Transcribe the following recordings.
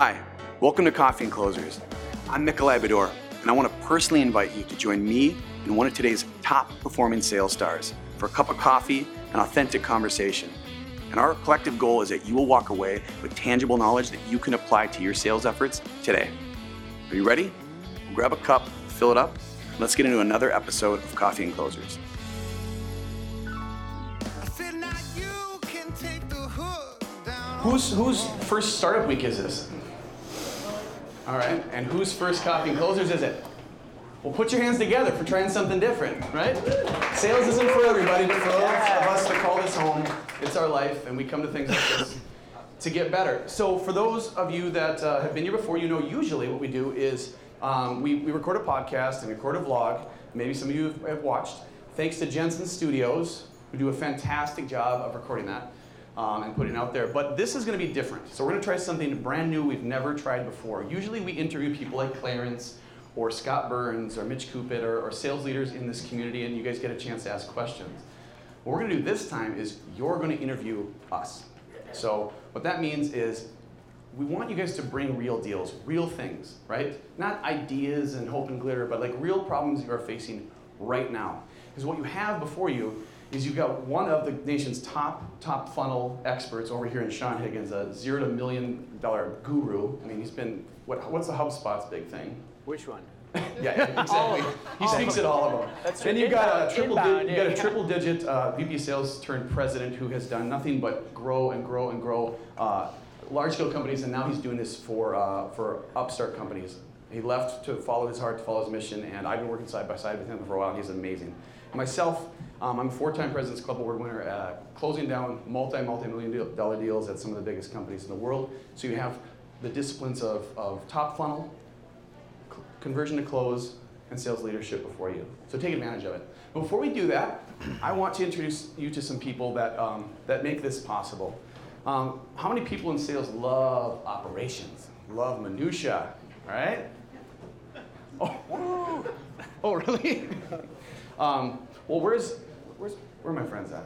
Hi, welcome to Coffee and Closers. I'm Nikolai Bador, and I want to personally invite you to join me and one of today's top performing sales stars for a cup of coffee and authentic conversation. And our collective goal is that you will walk away with tangible knowledge that you can apply to your sales efforts today. Are you ready? grab a cup, fill it up, and let's get into another episode of Coffee and Closers. Whose whose first startup week is this? All right, and whose first coffee and closers is it? Well, put your hands together for trying something different, right? Sales isn't for everybody, but for those of us that call this home, it's our life, and we come to things like this to get better. So, for those of you that uh, have been here before, you know usually what we do is um, we, we record a podcast and record a vlog. Maybe some of you have watched. Thanks to Jensen Studios, who do a fantastic job of recording that um, and putting out there. But this is going to be different. So we're going to try something brand new we've never tried before. Usually we interview people like Clarence or Scott Burns or Mitch Kupit or, or sales leaders in this community, and you guys get a chance to ask questions. What we're going to do this time is you're going to interview us. So what that means is we want you guys to bring real deals, real things, right? Not ideas and hope and glitter, but like real problems you are facing right now. Because what you have before you is you've got one of the nation's top top funnel experts over here in Sean Higgins, a zero to million dollar guru. I mean, he's been what, what's the HubSpot's big thing? Which one? yeah, exactly. he speaks at all of them. That's then you've got a triple inbound, di- you got a triple digit uh, VP sales turned president who has done nothing but grow and grow and grow uh, large scale companies, and now he's doing this for uh, for upstart companies. He left to follow his heart, to follow his mission, and I've been working side by side with him for a while. He's amazing. Myself, um, I'm a four-time President's Club Award winner, uh, closing down multi, multi-million dollar deals at some of the biggest companies in the world. So you have the disciplines of, of top funnel, conversion to close, and sales leadership before you. So take advantage of it. Before we do that, I want to introduce you to some people that, um, that make this possible. Um, how many people in sales love operations, love minutia, right? Oh, oh really? um, well, where's, where's, where are my friends at?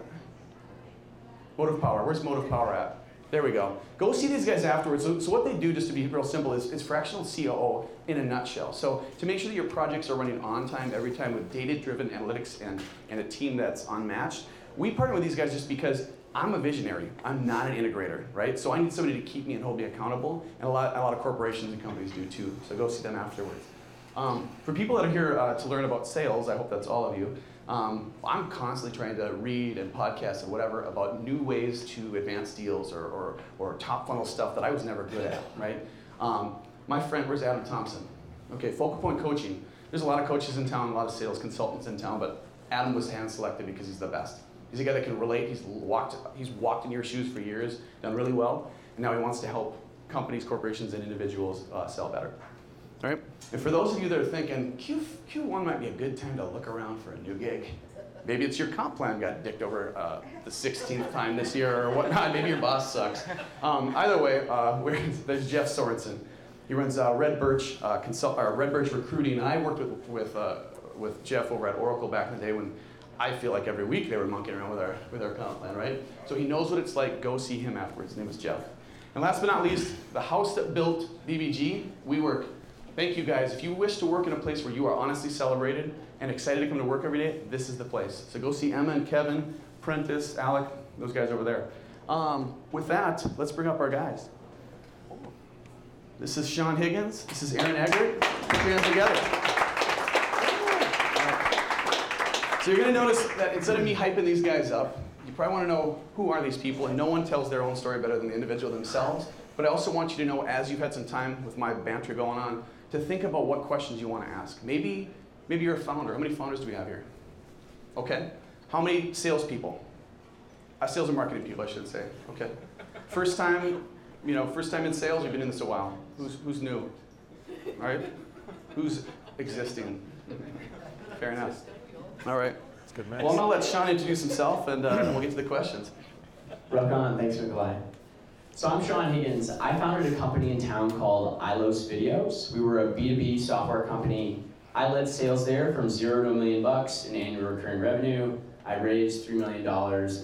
Motive Power. Where's Motive Power at? There we go. Go see these guys afterwards. So, so what they do, just to be real simple, is, is fractional COO in a nutshell. So to make sure that your projects are running on time every time with data-driven analytics and, and a team that's unmatched, we partner with these guys just because I'm a visionary. I'm not an integrator, right? So I need somebody to keep me and hold me accountable, and a lot, a lot of corporations and companies do too. So go see them afterwards. Um, for people that are here uh, to learn about sales, I hope that's all of you. Um, I'm constantly trying to read and podcast and whatever about new ways to advance deals or, or, or top funnel stuff that I was never good at, right? Um, my friend, where's Adam Thompson? Okay, Focal Point Coaching. There's a lot of coaches in town, a lot of sales consultants in town, but Adam was hand selected because he's the best. He's a guy that can relate. He's walked, he's walked in your shoes for years, done really well, and now he wants to help companies, corporations, and individuals uh, sell better. Right? And for those of you that are thinking, Q, Q1 might be a good time to look around for a new gig. Maybe it's your comp plan got dicked over uh, the 16th time this year or whatnot. Maybe your boss sucks. Um, either way, uh, there's Jeff Sorensen. He runs uh, Red Birch uh, consult, or Red Birch Recruiting. I worked with, with, uh, with Jeff over at Oracle back in the day when I feel like every week they were monkeying around with our, with our comp plan, right? So he knows what it's like. Go see him afterwards. His name is Jeff. And last but not least, the house that built BBG, WeWork Thank you guys. If you wish to work in a place where you are honestly celebrated and excited to come to work every day, this is the place. So go see Emma and Kevin, Prentice, Alec, those guys over there. Um, with that, let's bring up our guys. This is Sean Higgins. This is Aaron Eggert. Hands together. So you're going to notice that instead of me hyping these guys up, you probably want to know who are these people, and no one tells their own story better than the individual themselves. But I also want you to know, as you've had some time with my banter going on, to think about what questions you want to ask. Maybe, maybe you're a founder. How many founders do we have here? Okay. How many salespeople? Uh, sales and marketing people, I should say. Okay. First time, you know, first time in sales. You've been in this a while. Who's who's new? All right. Who's existing? Fair enough. All right. That's good mix. Well, I'm gonna let Sean introduce himself, and uh, we'll get to the questions. Rock on, thanks Nikolai. So I'm Sean Higgins. I founded a company in town called Ilos Videos. We were a B2B software company. I led sales there from zero to a million bucks in annual recurring revenue. I raised $3 million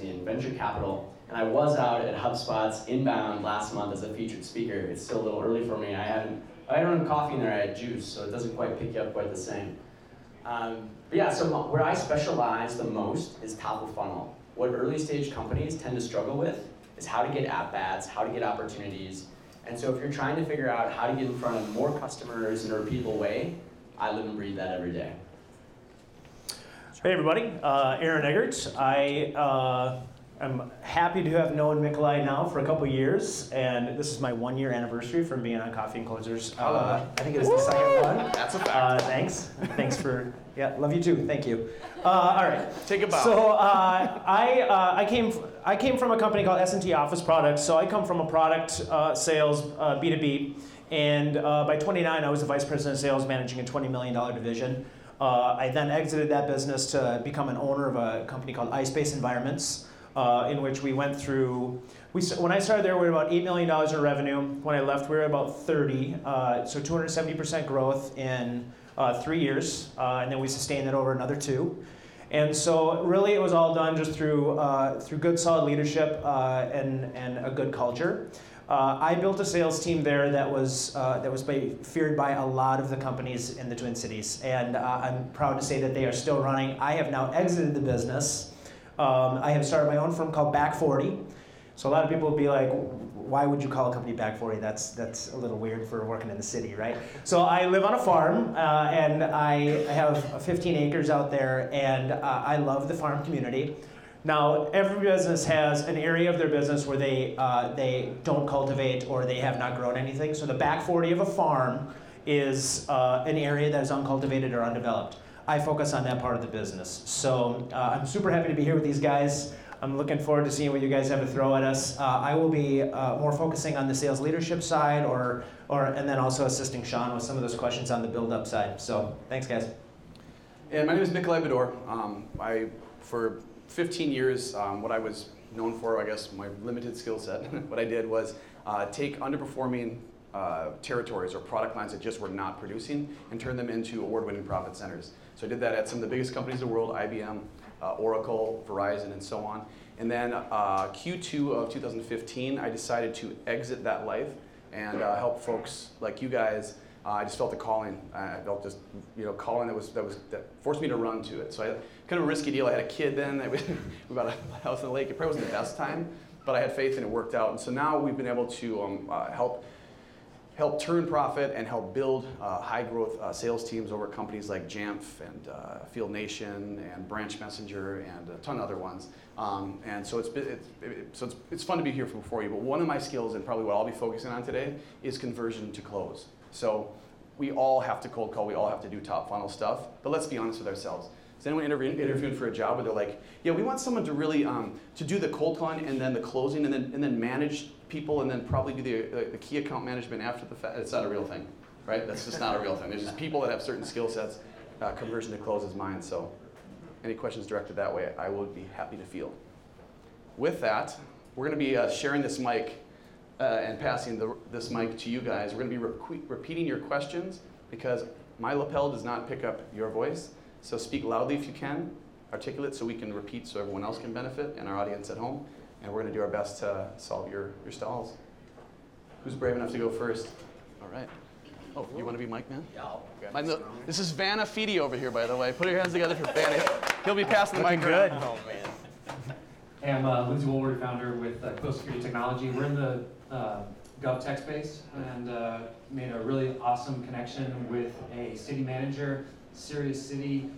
in venture capital. And I was out at HubSpot's inbound last month as a featured speaker. It's still a little early for me. I haven't, I don't have coffee in there. I had juice, so it doesn't quite pick you up quite the same. Um, but yeah, so where I specialize the most is top of funnel. What early stage companies tend to struggle with is how to get at bats, how to get opportunities. And so if you're trying to figure out how to get in front of more customers in a repeatable way, I live and breathe that every day. Hey everybody, uh, Aaron Eggert. I uh, am happy to have known Nikolai now for a couple years, and this is my one year anniversary from being on Coffee and Closers. Uh, I think it is the second one. That's a fact. Uh, thanks. Thanks for yeah, love you too. Thank you. Uh, all right. Take a bow. So uh, I uh, I came f- I came from a company called S&T Office Products. So I come from a product uh, sales uh, B2B, and uh, by 29 I was the vice president of sales, managing a 20 million dollar division. Uh, I then exited that business to become an owner of a company called iSpace Environments, uh, in which we went through. We, when I started there, we were about $8 million in revenue. When I left, we were about 30, uh, so 270% growth in uh, three years, uh, and then we sustained it over another two. And so, really, it was all done just through uh, through good, solid leadership and and a good culture. Uh, I built a sales team there that was uh, that was by, feared by a lot of the companies in the Twin Cities, and uh, I'm proud to say that they are still running. I have now exited the business. Um, I have started my own firm called Back 40. So a lot of people will be like, "Why would you call a company Back 40? That's that's a little weird for working in the city, right?" So I live on a farm, uh, and I have 15 acres out there, and uh, I love the farm community. Now, every business has an area of their business where they, uh, they don't cultivate or they have not grown anything. So, the back 40 of a farm is uh, an area that is uncultivated or undeveloped. I focus on that part of the business. So, uh, I'm super happy to be here with these guys. I'm looking forward to seeing what you guys have to throw at us. Uh, I will be uh, more focusing on the sales leadership side, or, or, and then also assisting Sean with some of those questions on the build up side. So, thanks, guys. And my name is Nikolai Bador. Um, I, for 15 years, um, what I was known for, I guess, my limited skill set, what I did was uh, take underperforming uh, territories or product lines that just were not producing and turn them into award-winning profit centers. So I did that at some of the biggest companies in the world, IBM, uh, Oracle, Verizon, and so on. And then uh, Q2 of 2015, I decided to exit that life and uh, help folks like you guys uh, I just felt a calling. I felt just, you know, calling that was that was that forced me to run to it. So I kind of a risky deal. I had a kid then. we bought a house in the lake. It probably wasn't the best time, but I had faith and it worked out. And so now we've been able to um, help help turn profit and help build uh, high growth uh, sales teams over companies like Jamf and uh, Field Nation and Branch Messenger and a ton of other ones. Um, and so it's, it's, it, so it's, it's fun to be here for you. But one of my skills and probably what I'll be focusing on today is conversion to close. So we all have to cold call, we all have to do top funnel stuff, but let's be honest with ourselves. Is anyone interviewing, for a job where they're like, yeah, we want someone to really um, to do the cold calling and then the closing and then and then manage people and then probably do the, the, the key account management after the fact? It's not a real thing, right? That's just not a real thing. There's just people that have certain skill sets. Uh, conversion to close is mine. So, any questions directed that way, I would be happy to field. With that, we're going to be uh, sharing this mic uh, and passing the, this mic to you guys. We're going to be requ- repeating your questions because my lapel does not pick up your voice. So speak loudly if you can, articulate so we can repeat so everyone else can benefit and our audience at home. And we're going to do our best to solve your, your stalls. Who's brave enough to go first? All right. Oh, you want to be mic man? Yeah. My no- this is Vanna Feedy over here, by the way. Put your hands together for Vanna. He'll be passing the mic good. around. Oh man. Hey, I'm uh, Lindsay Woolward, founder with uh, Quill Security Technology. We're in the uh, gov tech space and uh, made a really awesome connection with a city manager, Sirius City.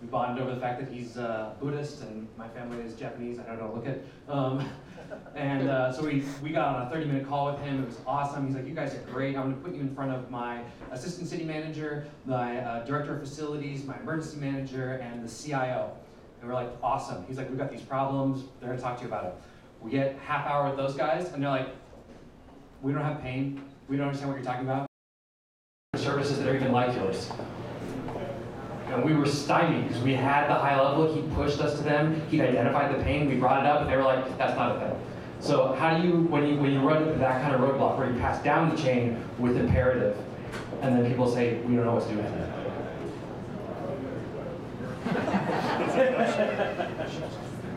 We bonded over the fact that he's uh, Buddhist and my family is Japanese. I don't know, look at. Um, and uh, so we, we got on a 30 minute call with him. It was awesome. He's like, You guys are great. I'm going to put you in front of my assistant city manager, my uh, director of facilities, my emergency manager, and the CIO. And we're like, awesome. He's like, we've got these problems. They're gonna talk to you about it. We get half hour with those guys, and they're like, we don't have pain. We don't understand what you're talking about. Services that are even like yours. And we were stymied because we had the high level. He pushed us to them. He'd identified the pain. We brought it up, and they were like, that's not a thing. So how do you, when you when you run into that kind of roadblock where you pass down the chain with imperative, and then people say, we don't know what to do with it.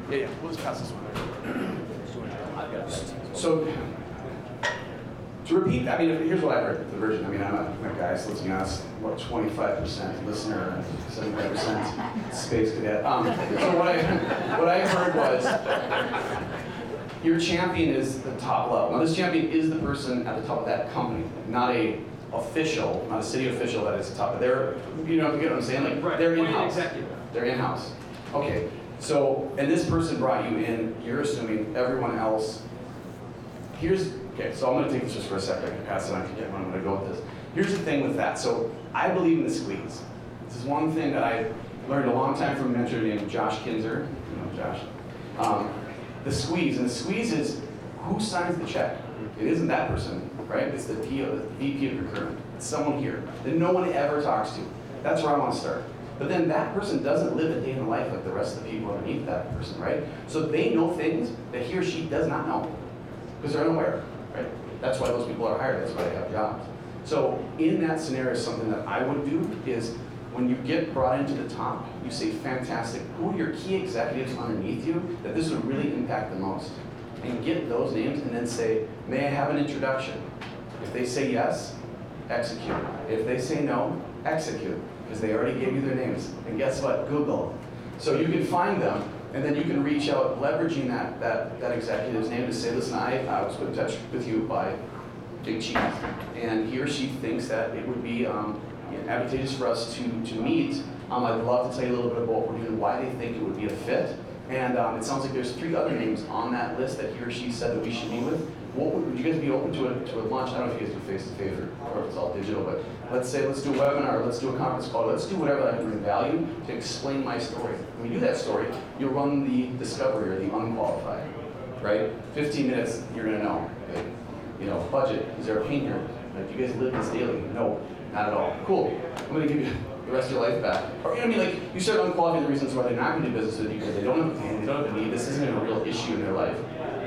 Yeah, yeah. We'll just pass this one. I've got that. So, to repeat, I mean, here's what I heard, the version. I mean, I'm a, I'm a guy, so let's be honest, what, 25% listener, 75% space cadet. Um, so what I, what I heard was, your champion is the top level. Now, this champion is the person at the top of that company, not a official, not a city official that is the top. They're, you know, you get what I'm saying? Like, they're in-house. executive. They're in-house. Okay, so, and this person brought you in, you're assuming everyone else, here's, okay, so I'm gonna take this just for a second, I can pass it on, yeah, I'm gonna go with this. Here's the thing with that, so I believe in the squeeze. This is one thing that I learned a long time from a mentor named Josh Kinzer, you know Josh. Um, the squeeze, and the squeeze is who signs the check? It isn't that person, right? It's the PO, the VP of procurement. It's someone here that no one ever talks to. That's where I want to start. But then that person doesn't live a day in the life like the rest of the people underneath that person, right? So they know things that he or she does not know because they're unaware, right? That's why those people are hired. That's why they have jobs. So in that scenario, something that I would do is when you get brought into the top, you say, fantastic, who are your key executives underneath you that this would really impact the most? And get those names and then say, may I have an introduction? If they say yes, execute. If they say no, execute, because they already gave you their names. And guess what? Google. So you can find them, and then you can reach out, leveraging that, that, that executive's name to say, listen, I, I was put in touch with you by Big Cheese, and he or she thinks that it would be um, advantageous for us to, to meet. Um, I'd love to tell you a little bit about what we're doing, why they think it would be a fit. And um, it sounds like there's three other names on that list that he or she said that we should meet with. What would, would you guys be open to a, to a lunch? I don't know if you guys do face to face or or if it's all digital, but let's say let's do a webinar, let's do a conference call, let's do whatever that can bring value to explain my story. When you do that story, you'll run the discovery or the unqualified, right? 15 minutes, you're gonna know. You know, budget, is there a pain here? Like, do you guys live this daily? No, not at all. Cool. I'm gonna give you the rest of your life back. Or you know what I mean? Like you start unqualifying the reasons why they're not gonna do business with you because they don't have a pain, they don't have a need. This isn't a real issue in their life,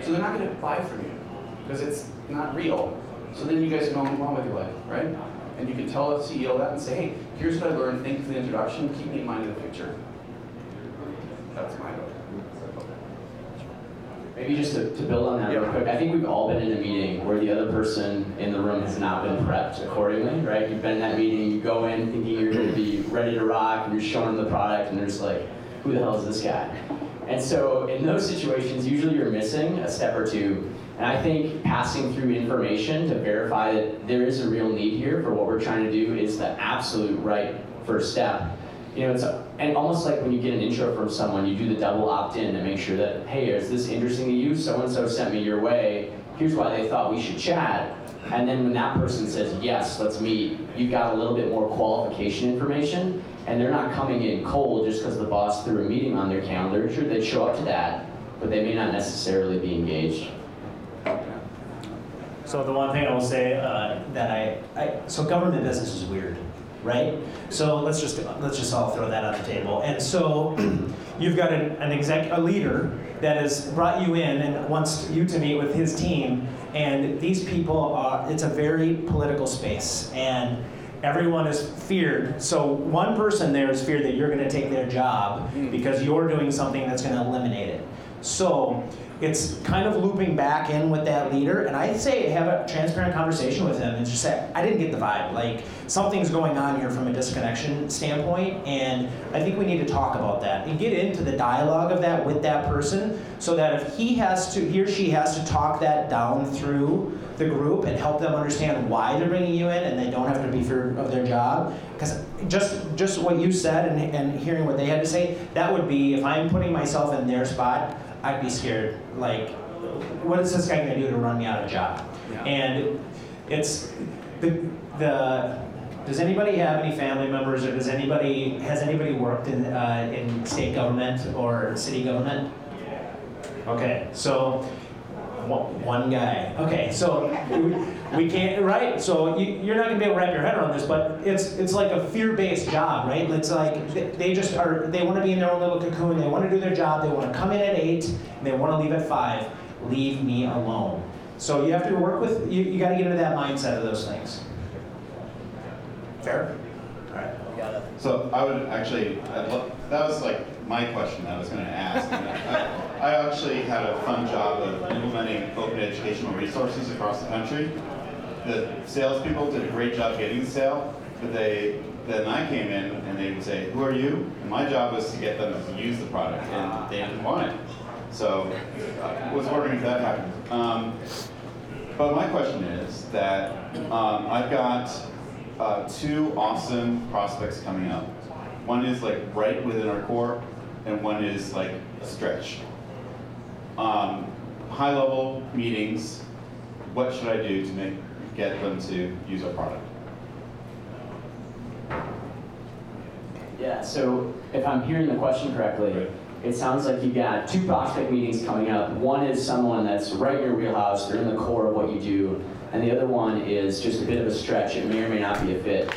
so they're not gonna buy from you because it's not real. So then you guys can all move on with your life, right? And you can tell the CEO that and say, hey, here's what I learned. Thank you for the introduction. Keep me in mind in the future. That's my vote. Maybe just to, to build on that real quick, I think we've all been in a meeting where the other person in the room has not been prepped accordingly, right? You've been in that meeting, you go in thinking you're going to be ready to rock, and you're showing them the product, and they're just like, who the hell is this guy? And so in those situations, usually you're missing a step or two. And I think passing through information to verify that there is a real need here for what we're trying to do is the absolute right first step. You know, it's and almost like when you get an intro from someone, you do the double opt-in to make sure that, hey, is this interesting to you? So and so sent me your way. Here's why they thought we should chat. And then when that person says yes, let's meet, you've got a little bit more qualification information, and they're not coming in cold just because the boss threw a meeting on their calendar. Sure, they'd show up to that, but they may not necessarily be engaged. So the one thing I will say uh, that I, I, so government business is weird, right? So let's just let's just all throw that on the table. And so you've got an, an exec, a leader that has brought you in and wants you to meet with his team. And these people are, it's a very political space, and everyone is feared. So one person there is feared that you're going to take their job hmm. because you're doing something that's going to eliminate it. So it's kind of looping back in with that leader, and I'd say have a transparent conversation with him and just say, I didn't get the vibe. Like something's going on here from a disconnection standpoint, and I think we need to talk about that and get into the dialogue of that with that person, so that if he has to, he or she has to talk that down through the group and help them understand why they're bringing you in, and they don't have to be feared of their job. Because just just what you said and, and hearing what they had to say, that would be if I'm putting myself in their spot, I'd be scared. Like, what is this guy going to do to run me out of a job? Yeah. And it's the the. Does anybody have any family members, or does anybody has anybody worked in uh, in state government or city government? Okay, so one one guy. Okay, so we, we can't, right? So you, you're not gonna be able to wrap your head around this, but it's it's like a fear-based job, right? It's like they, they just are. They want to be in their own little cocoon. They want to do their job. They want to come in at eight, and they want to leave at five. Leave me alone. So you have to work with. You, you got to get into that mindset of those things. Fair. All right. So I would actually, I'd lo- that was like my question that I was going to ask. I actually had a fun job of implementing open educational resources across the country. The salespeople did a great job getting the sale, but they then I came in and they would say, "Who are you?" And my job was to get them to use the product, and they didn't want it. So I was wondering if that happened. Um, but my question is that um, I've got uh, two awesome prospects coming up. One is like right within our core, and one is like a stretch. Um, high level meetings. What should I do to make get them to use our product? Yeah, so if I'm hearing the question correctly, it sounds like you've got two prospect meetings coming up. One is someone that's right in your wheelhouse, they're in the core of what you do, and the other one is just a bit of a stretch. It may or may not be a fit.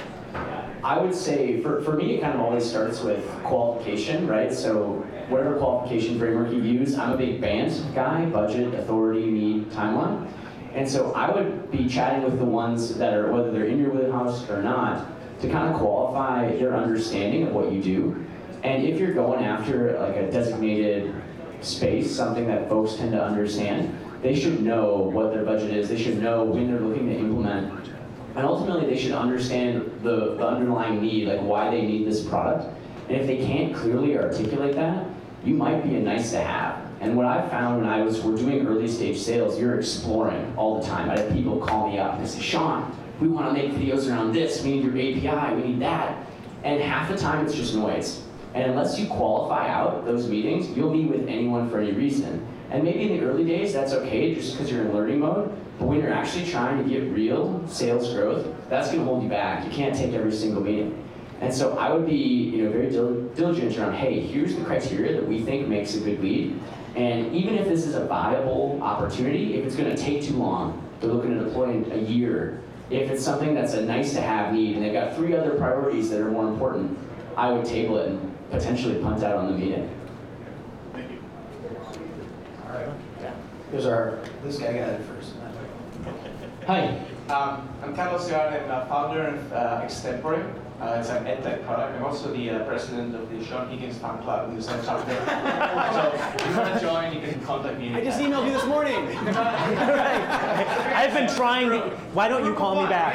I would say, for, for me, it kind of always starts with qualification, right? So whatever qualification framework you use, I'm a big BANT guy, budget, authority, need, timeline. And so I would be chatting with the ones that are, whether they're in your wheelhouse or not, to kind of qualify their understanding of what you do. And if you're going after like a designated space, something that folks tend to understand, they should know what their budget is. They should know when they're looking to implement. And ultimately, they should understand the, the underlying need, like why they need this product. And if they can't clearly articulate that, you might be a nice to have. And what I found when I was we're doing early stage sales, you're exploring all the time. I have people call me up and say, Sean, we want to make videos around this. We need your API. We need that. And half the time, it's just noise. And unless you qualify out those meetings, you'll be with anyone for any reason. And maybe in the early days, that's okay just because you're in learning mode. But when you're actually trying to get real sales growth, that's going to hold you back. You can't take every single meeting. And so I would be you know, very dil- diligent around, hey, here's the criteria that we think makes a good lead. And even if this is a viable opportunity, if it's going to take too long, they're looking to deploy in a year. If it's something that's a nice to have need and they've got three other priorities that are more important, I would table it and potentially punt out on the meeting. Thank you. All right. Yeah. Here's our, this guy got it first. Hi. Um, I'm Carlos Ciar, I'm a founder of uh, Extempore. Uh, it's an edtech product. I'm also the uh, president of the Sean Higgins fan club in the San chapter. so if you want to join, you can contact me. I just emailed you this morning. I've been trying. To, why don't you call me back?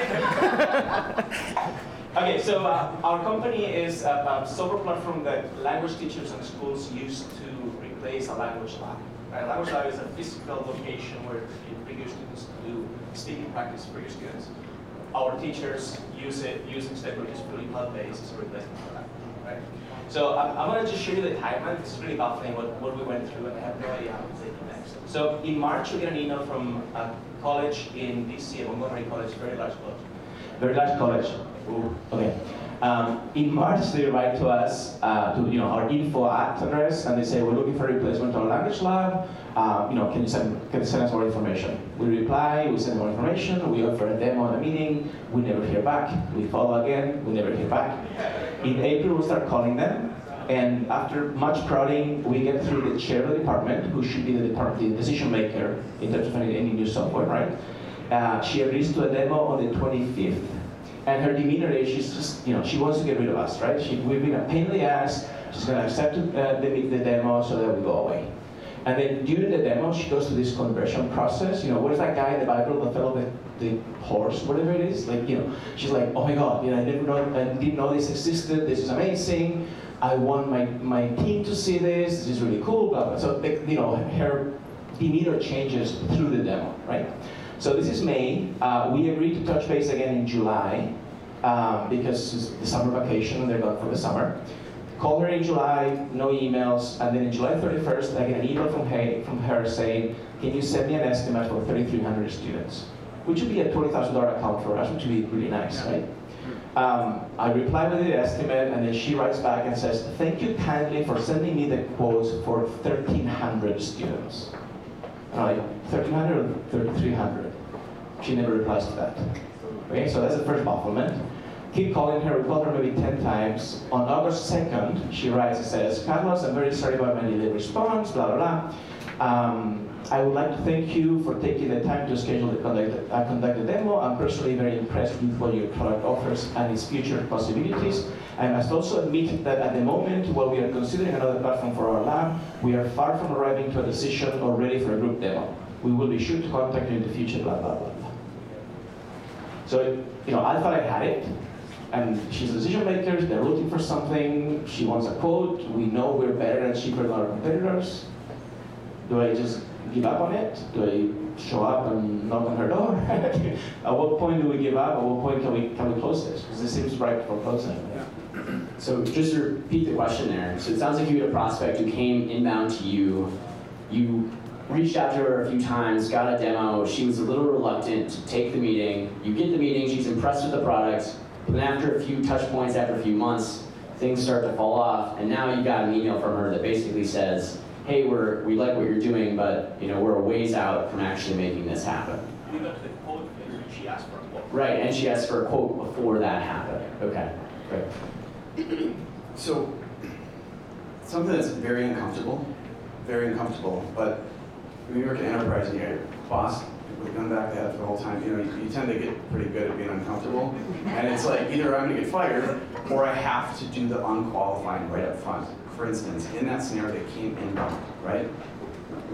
Okay, so uh, our company is a, a software platform that language teachers and schools use to replace a language lab. Right? A language lab is a physical location where you bring your students to do speaking practice for your students. Our teachers use it using Step, which cloud-based as a replacement for that. Right? So I'm, I'm going to just show you the timeline. It's really baffling what, what we went through, and I have no idea how to take it next. So in March, we get an email from a college in DC, a Montgomery College, very large college. Very large college. Ooh, okay. Um, in March, they write to us, uh, to you know our info at address, and they say we're looking for a replacement on language lab. Um, you know, can you send can you send us more information? We reply, we send more information. We offer a demo at a meeting. We never hear back. We follow again. We never hear back. In April, we start calling them, and after much prodding, we get through the chair of the department, who should be the department the decision maker in terms of any, any new software, right? Uh, she agrees to a demo on the 25th. And her demeanor is she's just, you know, she wants to get rid of us, right? She, we've been a pain in the ass. She's going to accept uh, the, the demo so that we go away. And then during the demo, she goes through this conversion process. You know, what is that guy in the Bible the fellow the, the horse, whatever it is? Like, you know, she's like, oh my God, you know, I didn't know, I didn't know this existed. This is amazing. I want my, my team to see this. This is really cool. Blah, blah. So, you know, her demeanor changes through the demo, right? So this is May. Uh, we agreed to touch base again in July um, because it's the summer vacation and they're gone for the summer. Call her in July, no emails, and then in July 31st, I get an email from her, from her saying, can you send me an estimate for 3,300 students? Which would be a $20,000 account for us, which would be really nice, right? Um, I reply with the estimate, and then she writes back and says, thank you kindly for sending me the quotes for 1,300 students. I'm like, 1,300 or 3,300? She never replies to that. Okay, so that's the first bafflement. Keep calling her, called her maybe 10 times. On August 2nd, she writes and says, Carlos, I'm very sorry about my delayed response, blah, blah, blah. Um, I would like to thank you for taking the time to schedule the conduct, uh, conduct the demo. I'm personally very impressed with what your product offers and its future possibilities. I must also admit that at the moment, while we are considering another platform for our lab, we are far from arriving to a decision or ready for a group demo. We will be sure to contact you in the future, blah, blah, blah. So, you know, I thought I had it, and she's a decision maker, they're looking for something, she wants a quote, we know we're better and cheaper than our competitors. Do I just give up on it? Do I show up and knock on her door? At what point do we give up? At what point can we, can we close this? Because this seems ripe for closing. So just to repeat the question there. So it sounds like you had a prospect who came inbound to you. You reached out to her a few times, got a demo. She was a little reluctant to take the meeting. You get the meeting. She's impressed with the product. But then after a few touch points, after a few months, things start to fall off. And now you got an email from her that basically says, "Hey, we're we like what you're doing, but you know we're a ways out from actually making this happen." Right, and she asked for a quote before that happened. Okay, great. So, something that's very uncomfortable, very uncomfortable, but when you work in enterprise and you're boss with a gun back the head for the whole time, you know, you, you tend to get pretty good at being uncomfortable. And it's like either I'm gonna get fired or I have to do the unqualified right up front. For instance, in that scenario that came inbound, right?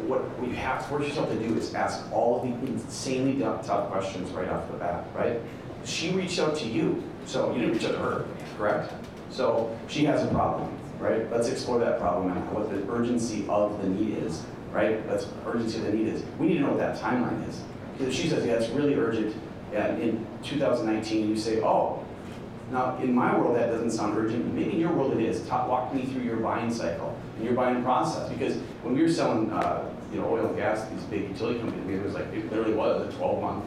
What you have to force yourself to do is ask all of the insanely tough questions right off the bat, right? She reached out to you, so you didn't reach out to her, correct? So she has a problem, right? Let's explore that problem and what the urgency of the need is, right? That's urgency of the need is. We need to know what that timeline is. Because if she says, yeah, it's really urgent, and in 2019, you say, oh, now in my world that doesn't sound urgent, maybe in your world it is. Talk, walk me through your buying cycle and your buying process. Because when we were selling, uh, you know, oil and gas, these big utility companies, it was like, it literally was a 12 month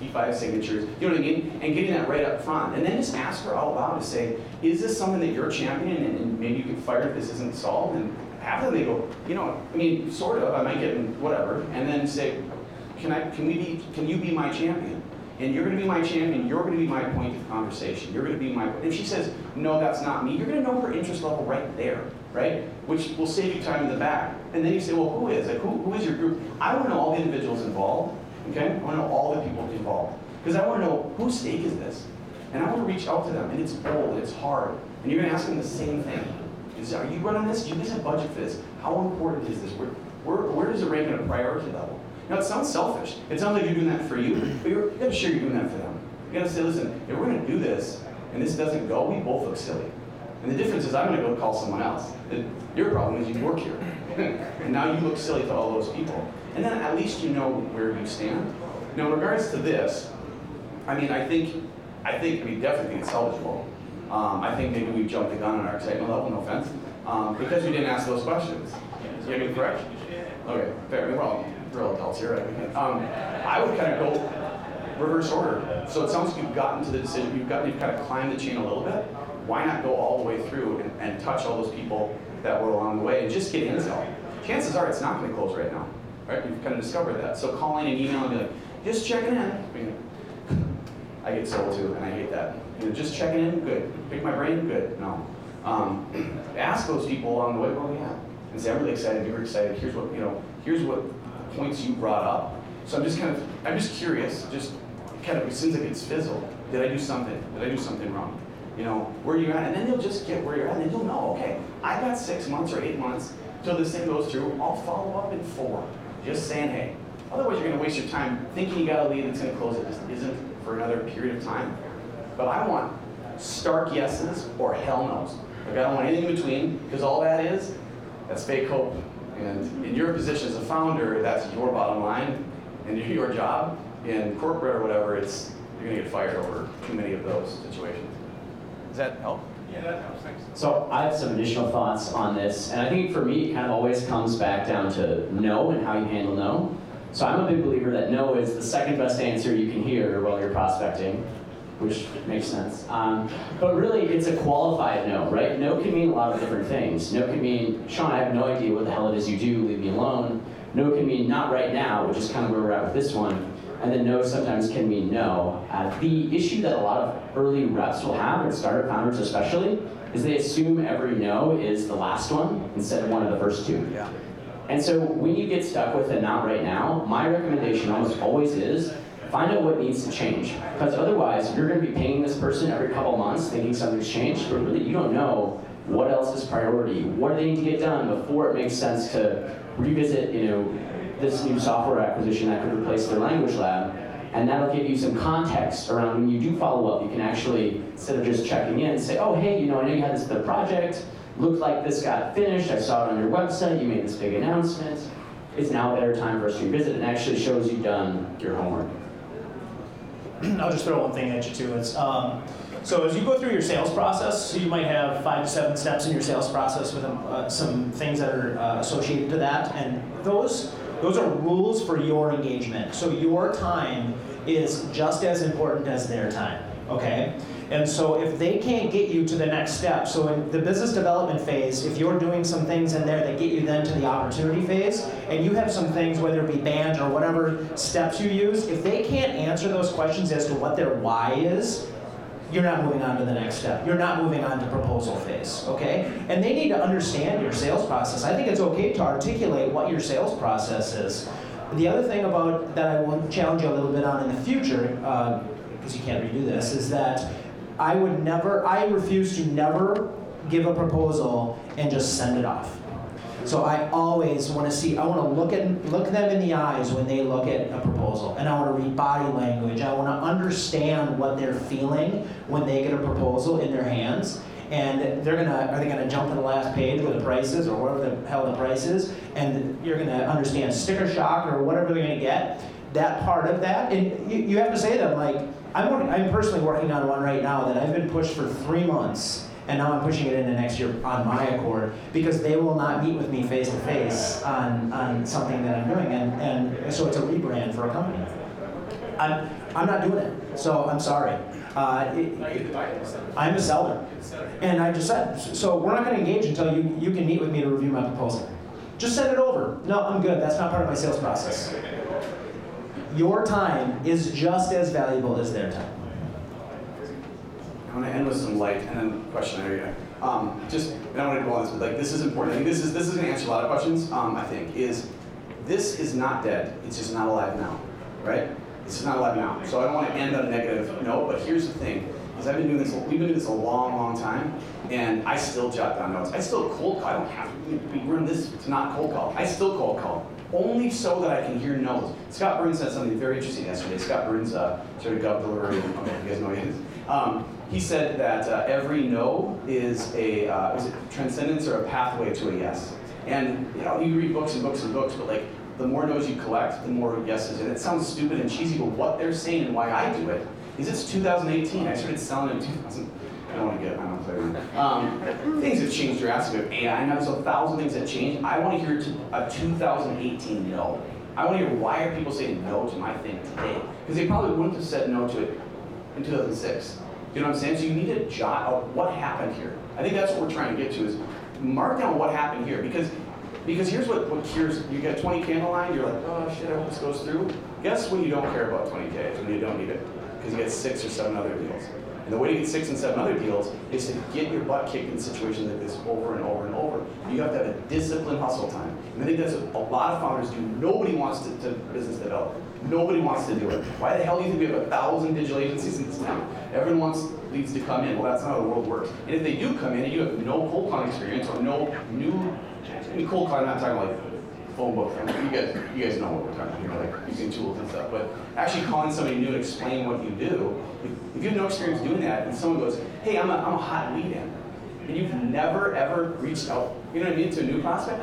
55 signatures, you know what I mean? And getting that right up front. And then just ask her out loud to say, is this something that you're championing and, and maybe you get fired if this isn't solved? And half of them they go, you know, I mean, sort of, I might get whatever. And then say, can I, can we be, can you be my champion? And you're gonna be my champion, you're gonna be my point of conversation, you're gonna be my, if she says, no, that's not me, you're gonna know her interest level right there, right? Which will save you time in the back. And then you say, well, who is, like, who, who is your group? I wanna know all the individuals involved, okay? I wanna know all the people involved. Because I wanna know whose stake is this? And I wanna reach out to them, and it's bold, it's hard. And you're gonna ask them the same thing. Is, are you running this? Do you guys have budget for this? How important is this? Where, where, where does it rank in a priority level? Now, it sounds selfish. It sounds like you're doing that for you, but you're, you gotta share you're doing that for them. You gotta say, listen, if we're gonna do this, and this doesn't go, we both look silly. And the difference is I'm gonna go call someone else. Your problem is you work here. and now you look silly to all those people. And then at least you know where you stand. Now, in regards to this, I mean, I think, I think, I mean, definitely it's salvageable. Um, I think maybe we jumped the gun on our excitement level, no offense, um, because we didn't ask those questions. You hear me correct? Okay, fair, we're all, we're all adults here, right? Um, I would kind of go reverse order. So it sounds like you've gotten to the decision, you've got, you've kind of climbed the chain a little bit. Why not go all the way through and, and touch all those people that were along the way and just get intel? Chances are it's not going to close right now, right? You've kind of discovered that. So call in and email and be like, just checking in. I get sold too, and I hate that. You know, just checking in, good. Pick my brain, good. No. Um, ask those people along the way, well, yeah. And say, I'm really excited, you were excited, here's what, you know, here's what points you brought up. So I'm just kind of, I'm just curious, just kind of, it seems like it's fizzled. Did I do something? Did I do something wrong? You know, where you at? And then you'll just get where you're at, and you'll know, okay, I got six months or eight months till this thing goes through. I'll follow up in four. Just saying, hey. Otherwise, you're gonna waste your time thinking you got a lead that's gonna close it just isn't for another period of time. But I want stark yeses or hell no's. Like I don't want anything in between, because all that is, that's fake hope. And in your position as a founder, that's your bottom line and your job. In corporate or whatever, it's you're gonna get fired over too many of those situations. Does that help? Yeah, that helps, thanks. So I have some additional thoughts on this, and I think for me, it kind of always comes back down to no and how you handle no. So I'm a big believer that no is the second best answer you can hear while you're prospecting, which makes sense. Um, but really, it's a qualified no, right? No can mean a lot of different things. No can mean, Sean, I have no idea what the hell it is you do, leave me alone. No can mean not right now, which is kind of where we're at with this one. And then no sometimes can mean no. Uh, the issue that a lot of early reps will have, and startup founders especially, is they assume every no is the last one instead of one of the first two. Yeah. And so when you get stuck with a not right now, my recommendation almost always is find out what needs to change. Because otherwise, you're going to be paying this person every couple months thinking something's changed, but really you don't know what else is priority. What do they need to get done before it makes sense to revisit, you know, this new software acquisition that could replace their language lab. And that'll give you some context around when you do follow up. You can actually, instead of just checking in, say, oh, hey, you know, I know you had this other project. Looked like this got finished. I saw it on your website. You made this big announcement. It's now a better time for us to revisit. It actually shows you've done your homework. I'll just throw one thing at you too. It's um, so as you go through your sales process, so you might have five to seven steps in your sales process with uh, some things that are uh, associated to that, and those those are rules for your engagement. So your time is just as important as their time. Okay. And so if they can't get you to the next step, so in the business development phase, if you're doing some things in there that get you then to the opportunity phase, and you have some things, whether it be BANT or whatever steps you use, if they can't answer those questions as to what their why is, you're not moving on to the next step. You're not moving on to proposal phase, okay? And they need to understand your sales process. I think it's okay to articulate what your sales process is. The other thing about that I will challenge you a little bit on in the future, uh, because you can't redo this, is that I would never, I refuse to never give a proposal and just send it off. So I always want to see, I want to look at look them in the eyes when they look at a proposal, and I want to read body language. I want to understand what they're feeling when they get a proposal in their hands, and they're gonna are they gonna jump to the last page where the price is, or whatever the hell the price is, and you're gonna understand sticker shock or whatever they're gonna get. That part of that, and you, you have to say to them like, I'm working, I'm personally working on one right now that I've been pushed for three months and now I'm pushing it into next year on my accord because they will not meet with me face to face on on something that I'm doing, and and so it's a rebrand for a company. I'm I'm not doing it, so I'm sorry. Uh, it, I'm a seller, and I just said so. We're not going to engage until you you can meet with me to review my proposal. Just send it over. No, I'm good. That's not part of my sales process. Your time is just as valuable as their time. I want to end with some light and then question area. Um, just, I want to go on this, but like this is important. I think this is this is going to answer a lot of questions. Um, I think is this is not dead. It's just not alive now, right? This is not alive now. So I don't want to end on a negative note. But here's the thing: is I've been doing this. We've been doing this a long, long time, and I still jot down notes. I still cold call. I don't have to. We run this It's not cold call. I still cold call only so that I can hear no's. Scott Burns said something very interesting yesterday. Scott Burns, uh, sort of GovDelivery. You guys know who he is. Um, he said that uh, every no is a uh, is it transcendence or a pathway to a yes. And you know, you read books and books and books, but like the more no's you collect, the more yeses. And it sounds stupid and cheesy, but what they're saying and why I do it is it's 2018. I started selling in 2000. I don't want to get, I don't know um, Things have changed drastically with AI. Now there's a thousand things that change. I want to hear a 2018 no. I want to hear why are people saying no to my thing today? Because they probably wouldn't have said no to it in 2006. You know what I'm saying? So you need to jot out what happened here. I think that's what we're trying to get to is mark down what happened here because because here's what, what cures you get 20k on the line, you're like, oh shit, I hope this goes through. Guess when you don't care about 20k is when you don't need it. Because you get six or seven other deals. And the way to get six and seven other deals is to get your butt kicked in situations like this over and over and over. You have to have a disciplined hustle time. And I think that's what a lot of founders do. Nobody wants to, to business develop. Nobody wants to do it. Why the hell do you think we have a thousand digital agencies in this town? Everyone wants leads to come in. Well, that's not how the world works. And if they do come in and you have no cold calling experience or no new, cold calling, I'm not talking like phone book. I you guys, you guys know what we're talking about, like using tools and stuff. But actually calling somebody new and explaining what you do, if, if you have no experience doing that, and someone goes, hey, I'm a, I'm a hot lead in, and you've never ever reached out, you know what I mean, to a new prospect,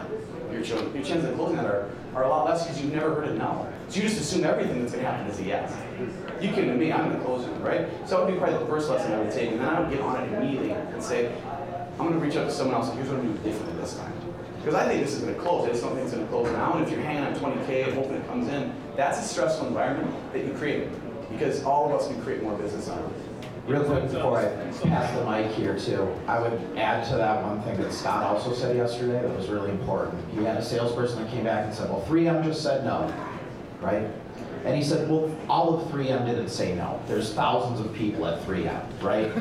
your, ch- your chances of closing that are, are a lot less because you've never heard a no. So you just assume everything that's going to happen is a yes. You came to me, I'm going to close it, right? So that would be probably the first lesson I would take, and then I would get on it immediately and say, I'm going to reach out to someone else, and here's what I'm going to do differently this time. Because I think this is going to close. I just don't think it's going to close now. And if you're hanging on 20K and hoping it comes in, that's a stressful environment that you create. Because all of us can create more business on it. Real quick before I pass the mic here too, I would add to that one thing that Scott also said yesterday that was really important. He had a salesperson that came back and said, well, 3M just said no, right? And he said, well, all of 3M didn't say no. There's thousands of people at 3M, right?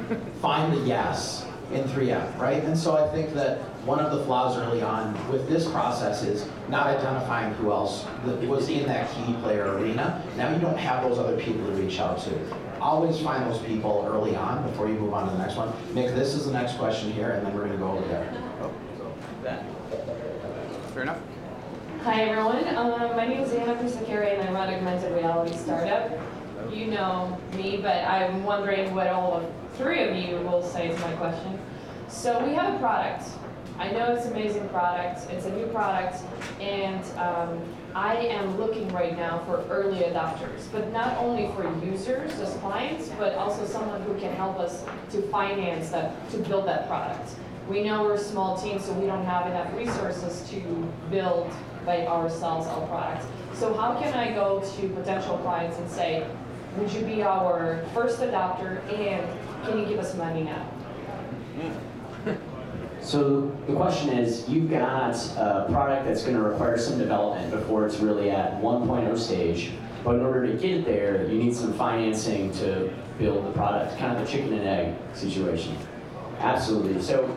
Find the yes in 3M, right? And so I think that one of the flaws early on with this process is not identifying who else was in that key player arena. Now you don't have those other people to reach out to. Always find those people early on before you move on to the next one. Nick, this is the next question here, and then we're gonna go over there. Ben. Fair enough. Hi everyone, um, my name is Anna Kusakari and I run a Augmented Reality Startup. You know me, but I'm wondering what all of three of you will say to my question. So we have a product. I know it's an amazing product. It's a new product, and um, I am looking right now for early adopters, but not only for users as clients, but also someone who can help us to finance that, to build that product. We know we're a small team, so we don't have enough resources to build by ourselves our product. So how can I go to potential clients and say, would you be our first adopter and can you give us money now? So the question is, you've got a product that's going to require some development before it's really at 1.0 stage. But in order to get there, you need some financing to build the product, kind of a chicken and egg situation. Absolutely. So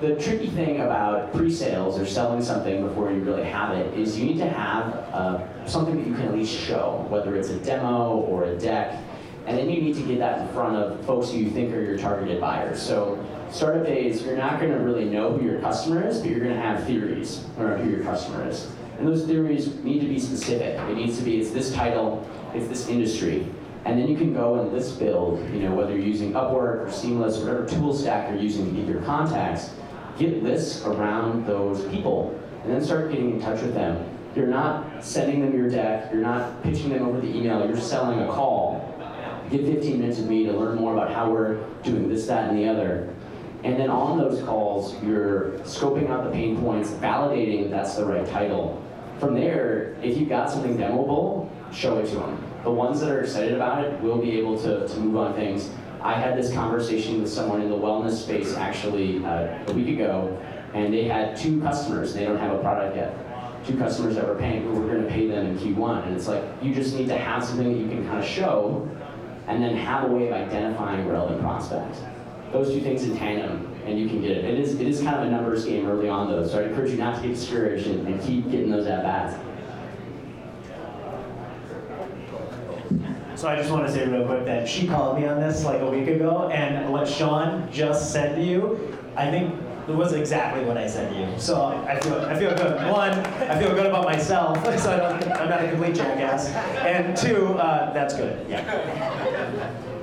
the tricky thing about pre-sales or selling something before you really have it is you need to have uh, something that you can at least show, whether it's a demo or a deck, and then you need to get that in front of folks who you think are your targeted buyers. So startup days, you're not going to really know who your customer is, but you're going to have theories around who your customer is. And those theories need to be specific. It needs to be, it's this title, it's this industry. And then you can go and list build, you know, whether you're using Upwork or Seamless, whatever tool stack you're using to get your contacts, get lists around those people and then start getting in touch with them. You're not sending them your deck, you're not pitching them over the email, you're selling a call. Get 15 minutes with me to learn more about how we're doing this, that, and the other. And then on those calls, you're scoping out the pain points, validating that that's the right title. From there, if you've got something demoable, show it to them. The ones that are excited about it will be able to, to move on things. I had this conversation with someone in the wellness space actually uh, a week ago, and they had two customers, they don't have a product yet. Two customers that were paying, who were going to pay them in Q1. And it's like, you just need to have something that you can kind of show, and then have a way of identifying relevant prospects. Those two things in tandem, and you can get it. It is, it is kind of a numbers game early on, though, so I encourage you not to get discouraged and, and keep getting those at bats. So I just want to say real quick that she called me on this like a week ago, and what Sean just said to you, I think it was exactly what I said to you. So I feel I feel good. One, I feel good about myself, so I don't, I'm not a complete jackass. And two, uh, that's good. Yeah.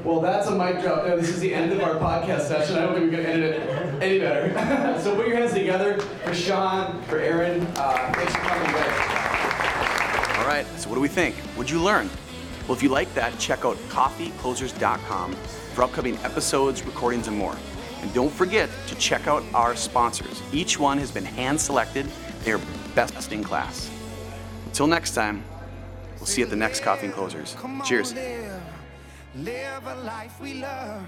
Well, that's a mic drop. Uh, This is the end of our podcast session. I don't think we can edit it any better. so put your hands together for Sean, for Aaron. Uh, thanks for coming, guys. All right. So what do we think? What'd you learn? Well, if you like that, check out coffeeclosers.com for upcoming episodes, recordings, and more. And don't forget to check out our sponsors. Each one has been hand selected. They're best in class. Until next time, we'll see you at the next Coffee and Closers. Come on, Cheers. Live, a life we love.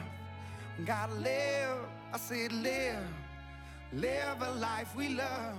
Gotta live, I said live, live a life we love.